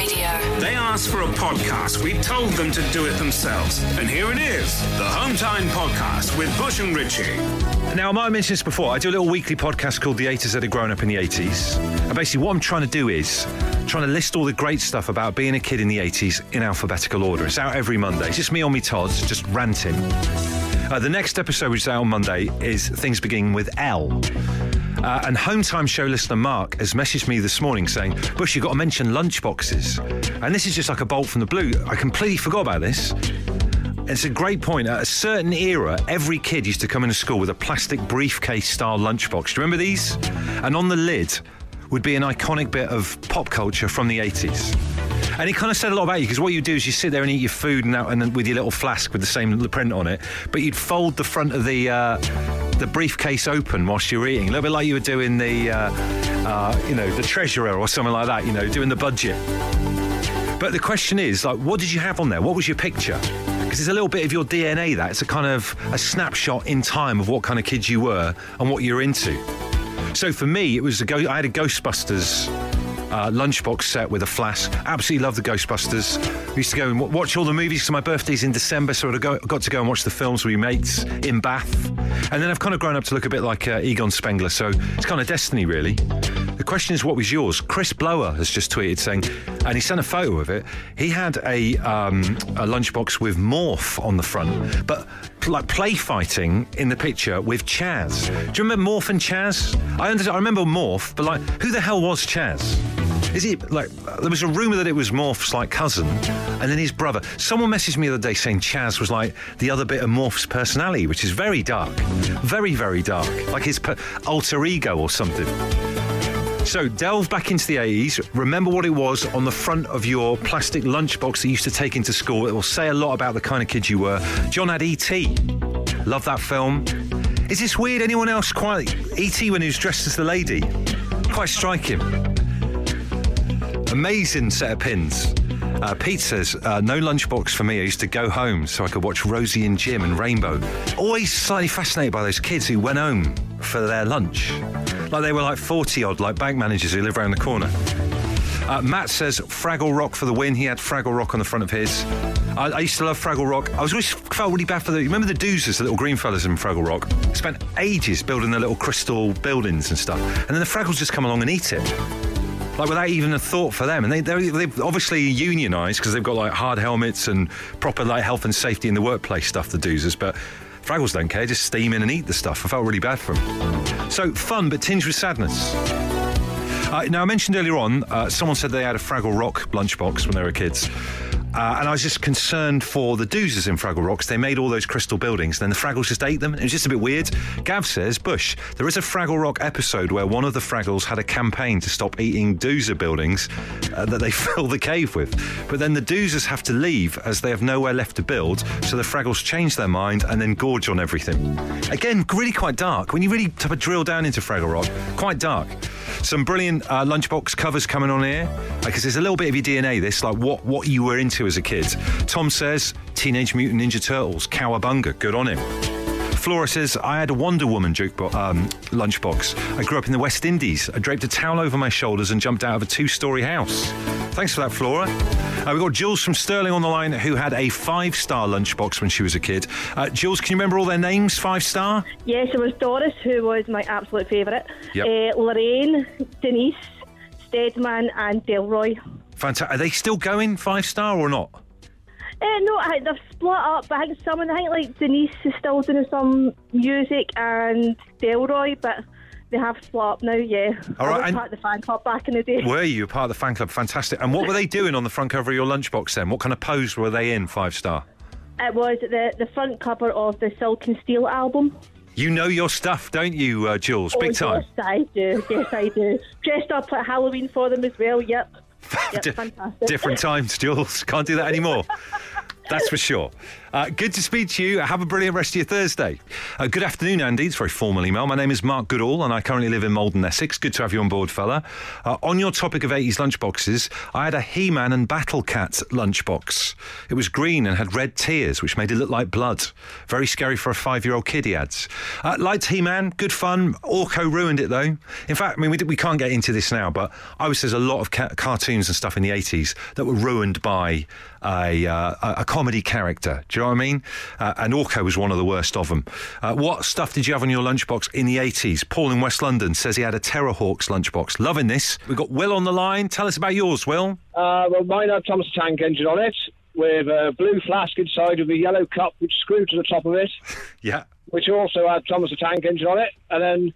Radio. They asked for a podcast. We told them to do it themselves. And here it is the Home Time Podcast with Bush and Richie. Now, I might have mentioned this before. I do a little weekly podcast called The 80s That Had Grown Up in the 80s. And basically, what I'm trying to do is trying to list all the great stuff about being a kid in the 80s in alphabetical order. It's out every Monday. It's just me on me Todd's, just ranting. Uh, the next episode, which is out on Monday, is Things Beginning with L. Uh, and Home Time show listener Mark has messaged me this morning saying, Bush, you've got to mention lunchboxes. And this is just like a bolt from the blue. I completely forgot about this. It's a great point. At a certain era, every kid used to come into school with a plastic briefcase style lunchbox. Do you remember these? And on the lid would be an iconic bit of pop culture from the 80s. And it kind of said a lot about you because what you do is you sit there and eat your food and, out, with your little flask with the same print on it, but you'd fold the front of the uh, the briefcase open whilst you're eating, a little bit like you were doing the uh, uh, you know the treasurer or something like that. You know, doing the budget. But the question is, like, what did you have on there? What was your picture? Because it's a little bit of your DNA. That it's a kind of a snapshot in time of what kind of kids you were and what you're into. So for me, it was a go. I had a Ghostbusters uh, lunchbox set with a flask. Absolutely love the Ghostbusters. We used to go and watch all the movies. So my birthday's in December, so I go, got to go and watch the films with my mates in Bath. And then I've kind of grown up to look a bit like uh, Egon Spengler. So it's kind of destiny, really. The question is, what was yours? Chris Blower has just tweeted saying, and he sent a photo of it. He had a um, a lunchbox with Morph on the front, but like play fighting in the picture with Chas. Do you remember Morph and Chas? I, I remember Morph, but like, who the hell was Chas? Is he like? There was a rumor that it was Morph's like cousin, and then his brother. Someone messaged me the other day saying Chas was like the other bit of Morph's personality, which is very dark, very very dark, like his per- alter ego or something. So delve back into the 80s. Remember what it was on the front of your plastic lunchbox that you used to take into school. It will say a lot about the kind of kid you were. John had E.T. Love that film. Is this weird? Anyone else quite E.T. when he was dressed as the lady? Quite striking. Amazing set of pins. Uh, Pete says, uh, no lunchbox for me. I used to go home so I could watch Rosie and Jim and Rainbow. Always slightly fascinated by those kids who went home for their lunch. Like they were like 40 odd, like bank managers who live around the corner. Uh, Matt says Fraggle Rock for the win. He had Fraggle Rock on the front of his. I, I used to love Fraggle Rock. I was always felt really bad for the. Remember the Doozers, the little green fellas in Fraggle Rock? Spent ages building the little crystal buildings and stuff, and then the Fraggles just come along and eat it like without even a thought for them. And they, they're obviously unionised because they've got like hard helmets and proper like health and safety in the workplace stuff, the doozers. But Fraggles don't care, just steam in and eat the stuff. I felt really bad for them. So fun, but tinged with sadness. Uh, now, I mentioned earlier on, uh, someone said they had a Fraggle Rock lunchbox when they were kids. Uh, and I was just concerned for the doozers in Fraggle Rocks. They made all those crystal buildings, and then the Fraggles just ate them. It was just a bit weird. Gav says, Bush, there is a Fraggle Rock episode where one of the Fraggles had a campaign to stop eating doozer buildings uh, that they fill the cave with. But then the doozers have to leave as they have nowhere left to build, so the Fraggles change their mind and then gorge on everything. Again, really quite dark. When you really drill down into Fraggle Rock, quite dark. Some brilliant uh, lunchbox covers coming on here because there's a little bit of your DNA. This like what what you were into as a kid. Tom says Teenage Mutant Ninja Turtles, Cowabunga. Good on him. Flora says, I had a Wonder Woman um, lunchbox. I grew up in the West Indies. I draped a towel over my shoulders and jumped out of a two story house. Thanks for that, Flora. Uh, we've got Jules from Stirling on the line who had a five star lunchbox when she was a kid. Uh, Jules, can you remember all their names, five star? Yes, it was Doris who was my absolute favourite. Yep. Uh, Lorraine, Denise, Stedman, and Delroy. Fantastic. Are they still going five star or not? Uh, no, I think they've split up. But I think some, I think like Denise is still doing some music and Delroy, but they have split up now. Yeah, All I right, was and- part of the fan club back in the day. Were you part of the fan club? Fantastic. And what were they doing on the front cover of your lunchbox then? What kind of pose were they in, five star? It was the the front cover of the Silk and Steel album. You know your stuff, don't you, uh, Jules? Big oh, time. Yes, I do. Yes, I do. Dressed up at Halloween for them as well. Yep. Yep, Di- fantastic. Different times, Jules. Can't do that anymore. That's for sure. Uh, good to speak to you. Have a brilliant rest of your Thursday. Uh, good afternoon, Andy. It's a very formal email. My name is Mark Goodall, and I currently live in Maldon, Essex. Good to have you on board, fella. Uh, on your topic of 80s lunchboxes, I had a He Man and Battle Cat lunchbox. It was green and had red tears, which made it look like blood. Very scary for a five year old kid, he adds. Uh, liked He Man, good fun. Orko ruined it, though. In fact, I mean, we, we can't get into this now, but I was there's a lot of ca- cartoons and stuff in the 80s that were ruined by a, uh, a comedy character. Do you know what I mean? Uh, and Orko was one of the worst of them. Uh, what stuff did you have on your lunchbox in the 80s? Paul in West London says he had a Terrahawks lunchbox. Loving this. We've got Will on the line. Tell us about yours, Will. Uh, well, mine had Thomas the Tank Engine on it with a blue flask inside with a yellow cup which screwed to the top of it, Yeah. which also had Thomas the Tank Engine on it. And then,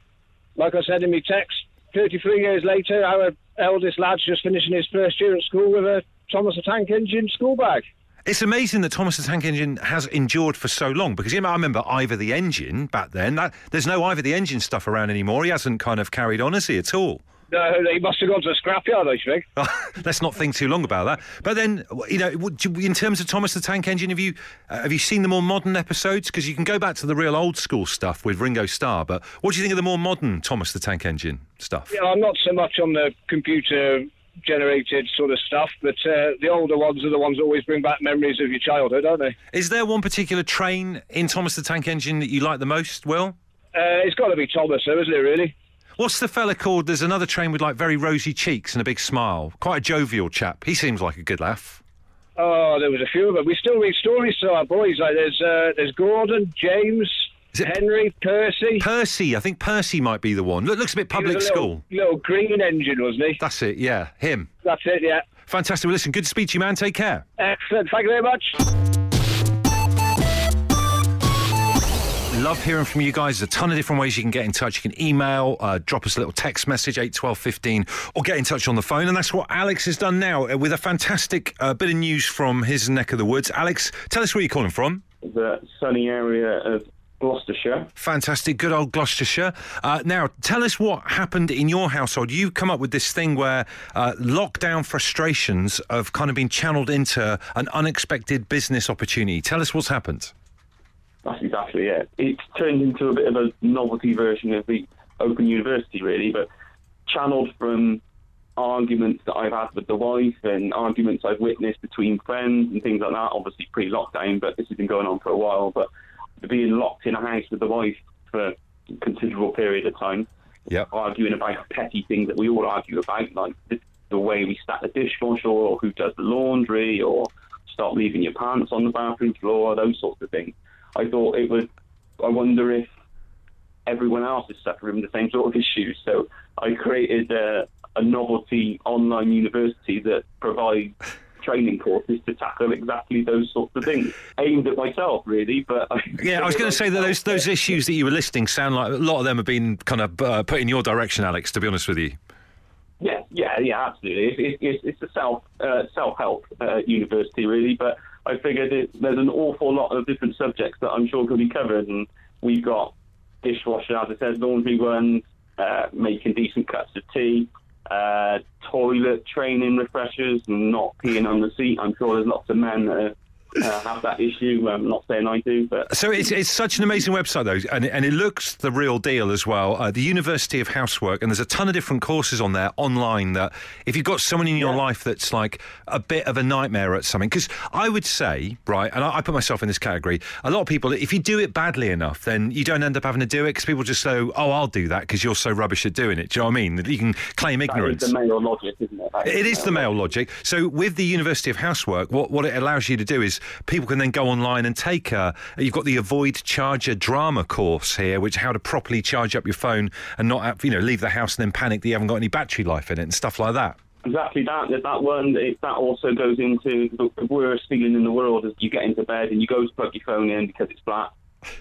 like I said in my text, 33 years later, our eldest lad's just finishing his first year at school with a Thomas the Tank Engine school bag. It's amazing that Thomas the Tank Engine has endured for so long because you know I remember Ivor the Engine back then. That, there's no Ivor the Engine stuff around anymore. He hasn't kind of carried on, has he, at all? No, he must have gone to the scrapyard, I think. Let's not think too long about that. But then, you know, in terms of Thomas the Tank Engine, have you uh, have you seen the more modern episodes? Because you can go back to the real old school stuff with Ringo Starr. But what do you think of the more modern Thomas the Tank Engine stuff? Yeah, I'm not so much on the computer generated sort of stuff, but uh, the older ones are the ones that always bring back memories of your childhood, aren't they? Is there one particular train in Thomas the Tank Engine that you like the most? Will? Uh, it's got to be Thomas, though, isn't it, really? What's the fella called? There's another train with like very rosy cheeks and a big smile. Quite a jovial chap. He seems like a good laugh. Oh, there was a few of them. We still read stories to our boys. Like there's uh, there's Gordon, James, Is it- Henry, Percy. Percy, I think Percy might be the one. Look, looks a bit He was public a little, school. Little green engine, wasn't he? That's it, yeah, him. That's it. Yeah. Fantastic. Well, listen, good to speak to you, man. Take care. Excellent. Thank you very much. Love hearing from you guys. There's a ton of different ways you can get in touch. You can email, uh, drop us a little text message, 8 12 15, or get in touch on the phone. And that's what Alex has done now uh, with a fantastic uh, bit of news from his neck of the woods. Alex, tell us where you're calling from. the sunny area of Gloucestershire. Fantastic, good old Gloucestershire. Uh, now, tell us what happened in your household. You come up with this thing where uh, lockdown frustrations have kind of been channeled into an unexpected business opportunity. Tell us what's happened. That's exactly it. It's turned into a bit of a novelty version of the Open University, really, but channeled from arguments that I've had with the wife and arguments I've witnessed between friends and things like that. Obviously pre-lockdown, but this has been going on for a while. But being locked in a house with the wife for a considerable period of time, Yep. arguing about petty things that we all argue about, like the, the way we stack the dishwasher or who does the laundry or stop leaving your pants on the bathroom floor, those sorts of things. I thought it was, I wonder if everyone else is suffering the same sort of issues. So I created a, a novelty online university that provides training courses to tackle exactly those sorts of things, aimed at myself, really. But Yeah, I was going to say that those those issues that you were listing sound like a lot of them have been kind of uh, put in your direction, Alex. To be honest with you. Yeah, yeah, yeah, absolutely. It, it, it's, it's a self uh, self help uh, university, really. But I figured it, there's an awful lot of different subjects that I'm sure could be covered, and we've got dishwasher, as I said, laundry runs, uh, making decent cups of tea, uh, toilet training refreshers, and not peeing on the seat. I'm sure there's lots of men that uh, have that issue. I'm not saying I do, but So it's, it's such an amazing website though, and, and it looks the real deal as well. Uh, the University of Housework, and there's a ton of different courses on there online. That if you've got someone in your Yeah. life that's like a bit of a nightmare at something, because I would say, right, and I, I put myself in this category. A lot of people, if you do it badly enough, then you don't end up having to do it because people just say, "Oh, I'll do that" because you're so rubbish at doing it. Do you know what I mean? You can claim that is ignorance. the male logic, isn't it? That It is the male logic. So with the University of Housework, what, what it allows you to do is people can then go online and take a. You've got the Avoid Charger Drama course here, which how to properly charge up your phone and not have, you know leave the house and then panic that you haven't got any battery life in it and stuff like that. Exactly that. That one. It, that also goes into the, the worst feeling in the world. Is you get into bed and you go to plug your phone in because it's flat.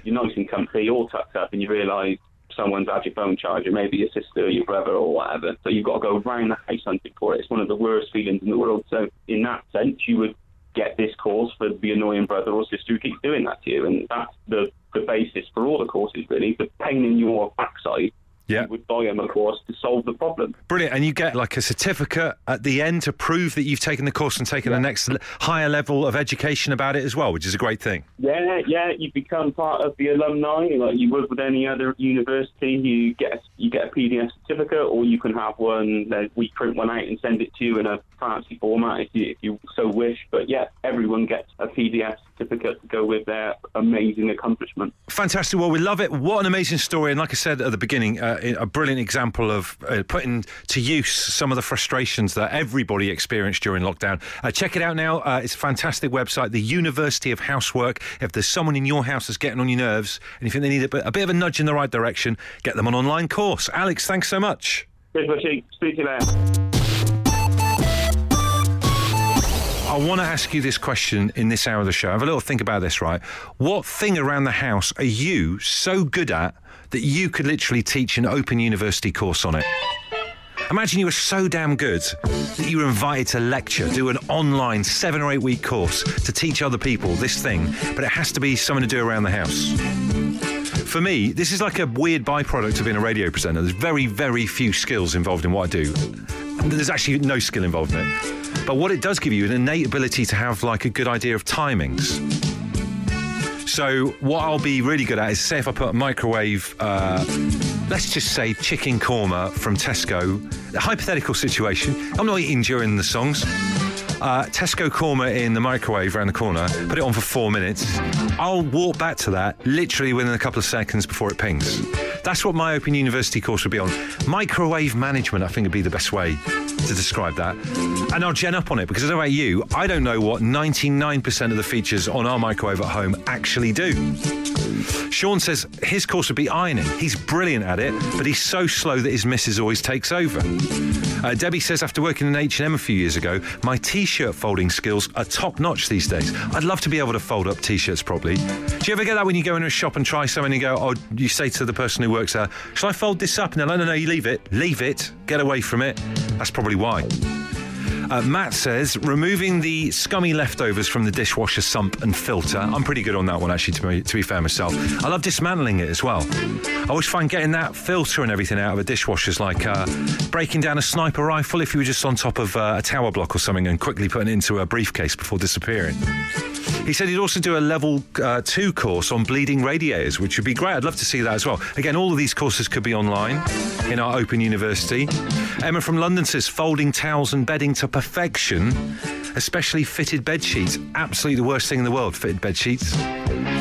You're nice and comfy, all tucked up, and you realise someone's had your phone charger, maybe your sister, or your brother, or whatever. So you've got to go round the house hunting for it. It's one of the worst feelings in the world. So in that sense, you would get this course for the annoying brother or sister who keeps doing that to you, and that's the the basis for all the courses really. The pain in your backside Yeah. you would buy them a course to solve the problem. Brilliant. And you get like a certificate at the end to prove that you've taken the course and taken the next higher level of education about it as well, which is a great thing. Yeah, yeah, you become part of the alumni, like you would with any other university. You get a, you get a PDF certificate, or you can have one we print one out and send it to you in a fancy format if you if you so wish. But yeah, everyone gets a PDF certificate to go with their amazing accomplishment. Fantastic. Well, we love it. What an amazing story. And like I said at the beginning, uh, a brilliant example of uh, putting to use some of the frustrations that everybody experienced during lockdown. Uh, check it out now. Uh, it's a fantastic website, the University of Housework. If there's someone in your house that's getting on your nerves and you think they need a bit, a bit of a nudge in the right direction, get them an online course. Alex, thanks so much. Cheers, Bushy. Speak to you later. I want to ask you this question in this hour of the show. Have a little think about this, right? What thing around the house are you so good at that you could literally teach an open university course on it? Imagine you were so damn good that you were invited to lecture, do an online seven or eight week course to teach other people this thing, but it has to be something to do around the house. For me, this is like a weird byproduct of being a radio presenter. There's very, very few skills involved in what I do. There's actually no skill involved in it. But what it does give you an innate ability to have like a good idea of timings. So what I'll be really good at is say if I put a microwave, uh, let's just say chicken korma from Tesco, a hypothetical situation. I'm not eating during the songs. Uh, Tesco korma in the microwave around the corner, put it on for four minutes. I'll walk back to that literally within a couple of seconds before it pings. That's what my Open University course would be on. Microwave management, I think, would be the best way to describe that. And I'll gen up on it because I about you, I don't know what 99% of the features on our microwave at home actually do. Sean says his course would be ironing. He's brilliant at it, but he's so slow that his missus always takes over. Uh, Debbie says after working in H&M a few years ago, my t-shirt folding skills are top notch these days. I'd love to be able to fold up t-shirts properly. Do you ever get that when you go into a shop and try something and you go, oh, you say to the person who works there, shall I fold this up? And they're like, no, no, you leave it. Leave it. Get away from it. That's probably why. Uh, Matt says removing the scummy leftovers from the dishwasher sump and filter. I'm pretty good on that one, actually. To be, to be fair myself, I love dismantling it as well. I always find getting that filter and everything out of a dishwasher is like uh, breaking down a sniper rifle if you were just on top of uh, a tower block or something and quickly putting it into a briefcase before disappearing. He said he'd also do a level uh, two course on bleeding radiators, which would be great. I'd love to see that as well. Again, all of these courses could be online in our Open University. Emma from London says folding towels and bedding to perfection, especially fitted bed sheets. Absolutely the worst thing in the world, fitted bed sheets.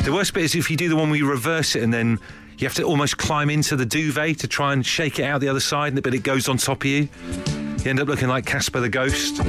The worst bit is if you do the one where you reverse it and then you have to almost climb into the duvet to try and shake it out the other side, but it goes on top of you. You end up looking like Casper the Ghost.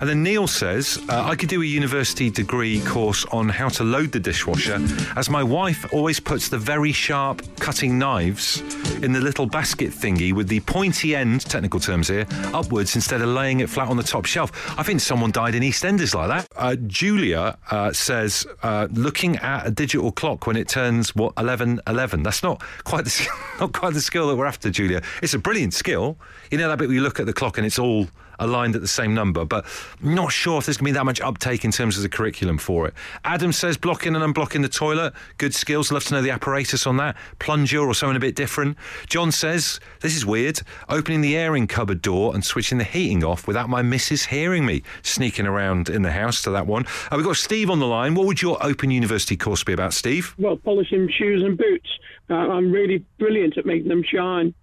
And then Neil says, uh, I could do a university degree course on how to load the dishwasher, as my wife always puts the very sharp cutting knives in the little basket thingy with the pointy end, technical terms here, upwards instead of laying it flat on the top shelf. I think someone died in EastEnders like that. Uh, Julia uh, says, uh, looking at a digital clock when it turns, what, 11 11. That's not quite, the, not quite the skill that we're after, Julia. It's a brilliant skill. You know that bit where you look at the clock and it's all aligned at the same number, but not sure if there's going to be that much uptake in terms of the curriculum for it. Adam says blocking and unblocking the toilet, good skills. Love to know the apparatus on that. Plunger or something a bit different. John says, this is weird, opening the airing cupboard door and switching the heating off without my missus hearing me, sneaking around in the house to that one. Uh, we've got Steve on the line. What would your Open University course be about, Steve? well, polishing shoes and boots. Uh, I'm really brilliant at making them shine.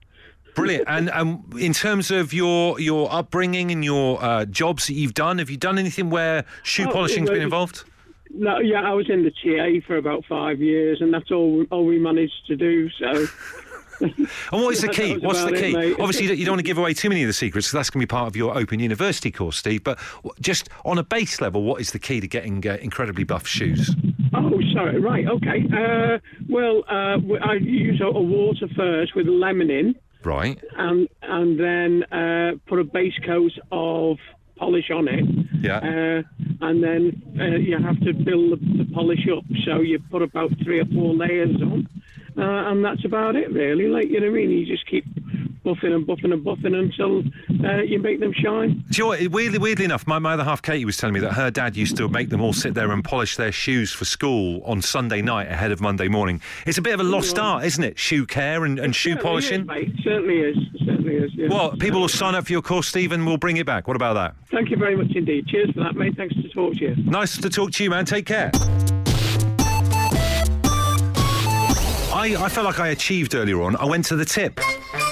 Brilliant. And um, in terms of your your upbringing and your uh, jobs that you've done, have you done anything where shoe Oh, polishing's been involved? No, yeah, I was in the TA for about five years, and that's all all we managed to do. So, And what is the key? What's the about it, key? Obviously, you don't- want to give away too many of the secrets, so that's going to be part of your Open University course, Steve. But just on a base level, what is the key to getting uh, incredibly buff shoes? oh, sorry, right, okay. Uh, well, uh, I use a, a water first with lemon in, Right. and and then uh, put a base coat of polish on it. Yeah. Uh, and then uh, you have to build the, the polish up. So you put about three or four layers on, uh, and that's about it, really. Like you know what I mean? You just keep buffing and buffing and buffing until uh, you make them shine. Do you know? Weirdly, weirdly enough, my, my other half, Katie, was telling me that her dad used to make them all sit there and polish their shoes for school on Sunday night ahead of Monday morning. It's a bit of a lost art, isn't it? Shoe care and, and shoe polishing. is, mate. Certainly is. Certainly is. Yeah. Well, people will sign up for your course, Stephen. We'll bring it back. What about that? Thank you very much indeed. Cheers for that, mate. Thanks to talk to you. Nice to talk to you, man. Take care. I, I felt like I achieved earlier on. I went to the tip,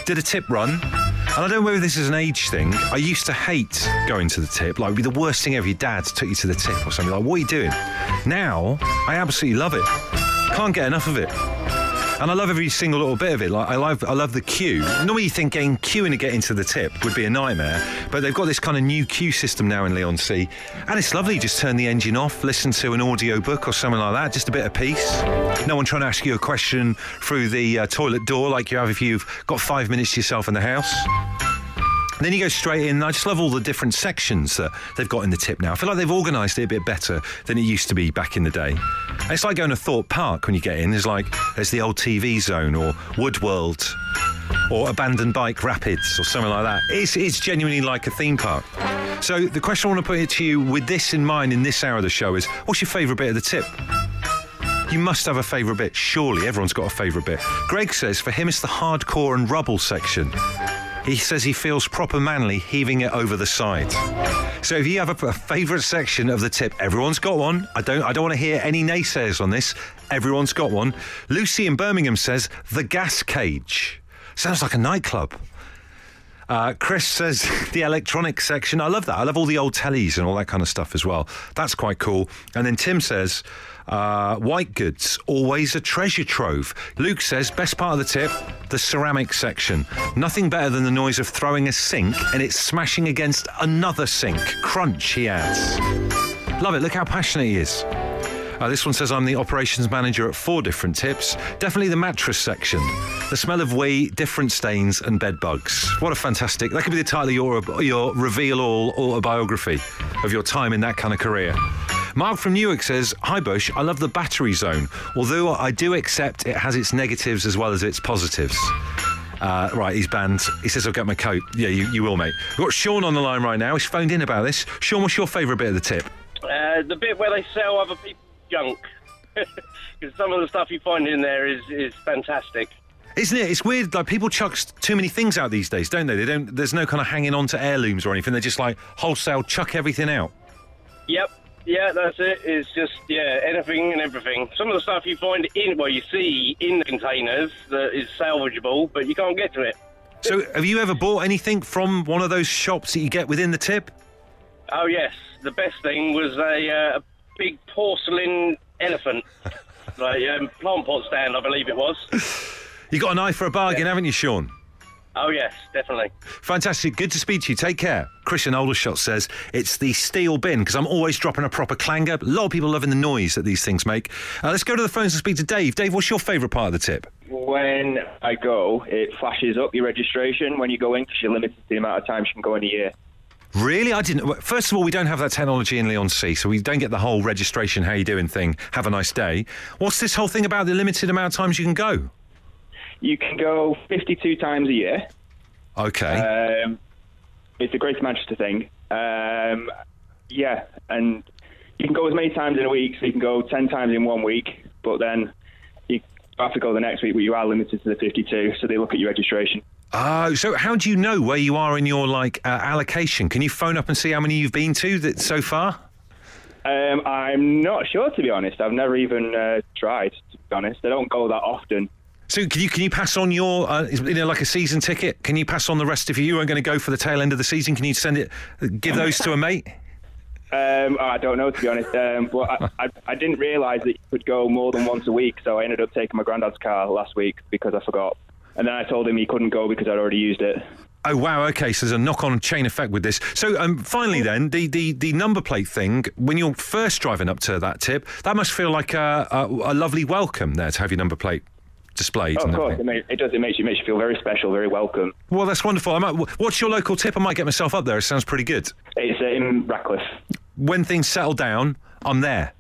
did a tip run. And I don't know whether this is an age thing. I used to hate going to the tip. Like, it would be the worst thing ever. Your dad took you to the tip or something. Like, what are you doing? Now, I absolutely love it. Can't get enough of it. And I love every single little bit of it. Like I love, I love the queue. Normally, you think getting queuing to get into the tip would be a nightmare, but they've got this kind of new queue system now in Leigh-on-Sea, and it's lovely. You just turn the engine off, listen to an audio book or something like that. Just a bit of peace. No one trying to ask you a question through the uh, toilet door like you have if you've got five minutes to yourself in the house. Then you go straight in. I just love all the different sections that they've got in the tip now. I feel like they've organised it a bit better than it used to be back in the day. And it's like going to Thorpe Park when you get in. There's like there's the old TV zone or Woodworld or Abandoned Bike Rapids or something like that. It's it's genuinely like a theme park. So the question I want to put it to you with this in mind in this hour of the show is, what's your favourite bit of the tip? You must have a favourite bit. Surely everyone's got a favourite bit. Greg says for him it's the hardcore and rubble section. He says he feels proper manly heaving it over the side. So if you have a, a favourite section of the tip, everyone's got one. I don't I don't want to hear any naysayers on this. Everyone's got one. Lucy in Birmingham says the gas cage. Sounds like a nightclub. Uh, Chris says the electronic section. I love that. I love all the old tellies and all that kind of stuff as well. That's quite cool. And then Tim says uh, white goods, always a treasure trove. Luke says best part of the tip, the ceramic section. Nothing better than the noise of throwing a sink and it smashing against another sink. Crunch, he adds. Love it. Look how passionate he is. Uh, this one says I'm the operations manager at four different tips. Definitely the mattress section. The smell of wee, different stains, and bed bugs. What a fantastic! That could be the title of your your reveal all autobiography of your time in that kind of career. Mark from Newark says, Hi Bush, I love the battery zone, although I do accept it has its negatives as well as its positives. Uh, right, he's banned. He says, I'll get my coat. Yeah, you, you will, mate. We've got Sean on the line right now. He's phoned in about this. Sean, what's your favourite bit of the tip? Uh, the bit where they sell other people's junk. Because some of the stuff you find in there is, is fantastic. Isn't it? It's weird. Like people chuck too many things out these days, don't they? They don't. There's no kind of hanging on to heirlooms or anything. They just like wholesale chuck everything out. Yep. Yeah, that's it. It's just, yeah, anything and everything. Some of the stuff you find in, well, you see in the containers that is salvageable, but you can't get to it. So, have you ever bought anything from one of those shops that you get within the tip? Oh, yes. The best thing was a, uh, a big porcelain elephant. like um, plant pot stand, I believe it was. You got an eye for a bargain, haven't you, Sean? Oh, yes, definitely. Fantastic. Good to speak to you. Take care. Christian Aldershot says it's the steel bin because I'm always dropping a proper clanger. A lot of people loving the noise that these things make. Uh, let's go to the phones and speak to Dave. Dave, what's your favourite part of the tip? When I go, it flashes up your registration when you go in because you're limited to the amount of times you can go in a year. Really? I didn't. First of all, we don't have that technology in Leigh-on-Sea, so we don't get the whole registration, how you doing thing. Have a nice day. What's this whole thing about the limited amount of times you can go? You can go 52 times a year. Okay. Um, it's a Greater Manchester thing. Um, yeah, and you can go as many times in a week, so you can go 10 times in one week, but then you have to go the next week, but you are limited to the 52, so they look at your registration. Oh, so how do you know where you are in your like uh, allocation? Can you phone up and see how many you've been to that so far? Um, I'm not sure, to be honest. I've never even uh, tried, to be honest. I don't go that often. So can you can you pass on your uh, you know like a season ticket? Can you pass on the rest if you weren't going to go for the tail end of the season? Can you send it, give those to a mate? Um, I don't know, to be honest. Um, but I, I, I didn't realise that you could go more than once a week, so I ended up taking my granddad's car last week because I forgot. And then I told him he couldn't go because I'd already used it. Oh wow! Okay, so there's a knock-on chain effect with this. So um, finally, then the, the the number plate thing. When you're first driving up to that tip, that must feel like a, a, a lovely welcome there to have your number plate displayed. Oh, of course, it, ma- it does. It makes you makes you feel very special, very welcome. Well, that's wonderful. I might, what's your local tip? I might get myself up there. It sounds pretty good. It's in Radcliffe. When things settle down, I'm there.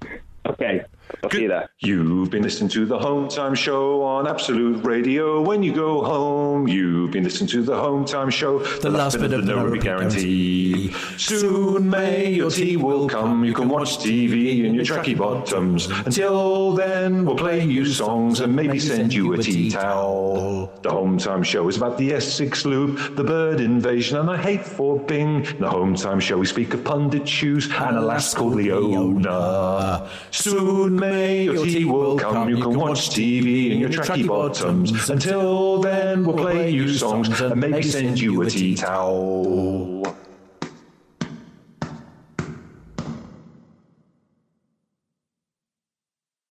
Okay. I'll see you there. You've been listening to the Home Time Show on Absolute Radio. When you go home, you've been listening to the Home Time Show. The, last bit of the no repeat guarantee. Soon may your tea will come. You can watch TV in your tracky bottoms. Until then, we'll play you songs and maybe send you a tea towel. The Home Time Show is about the S6 Loop, the bird invasion, and I hate for Bing. In the Home Time Show, we speak of pundit shoes and a lass called Leona. Soon may your tea will come. You can watch TV in your tracky bottoms. Until then, we'll play you songs and maybe send you a tea towel.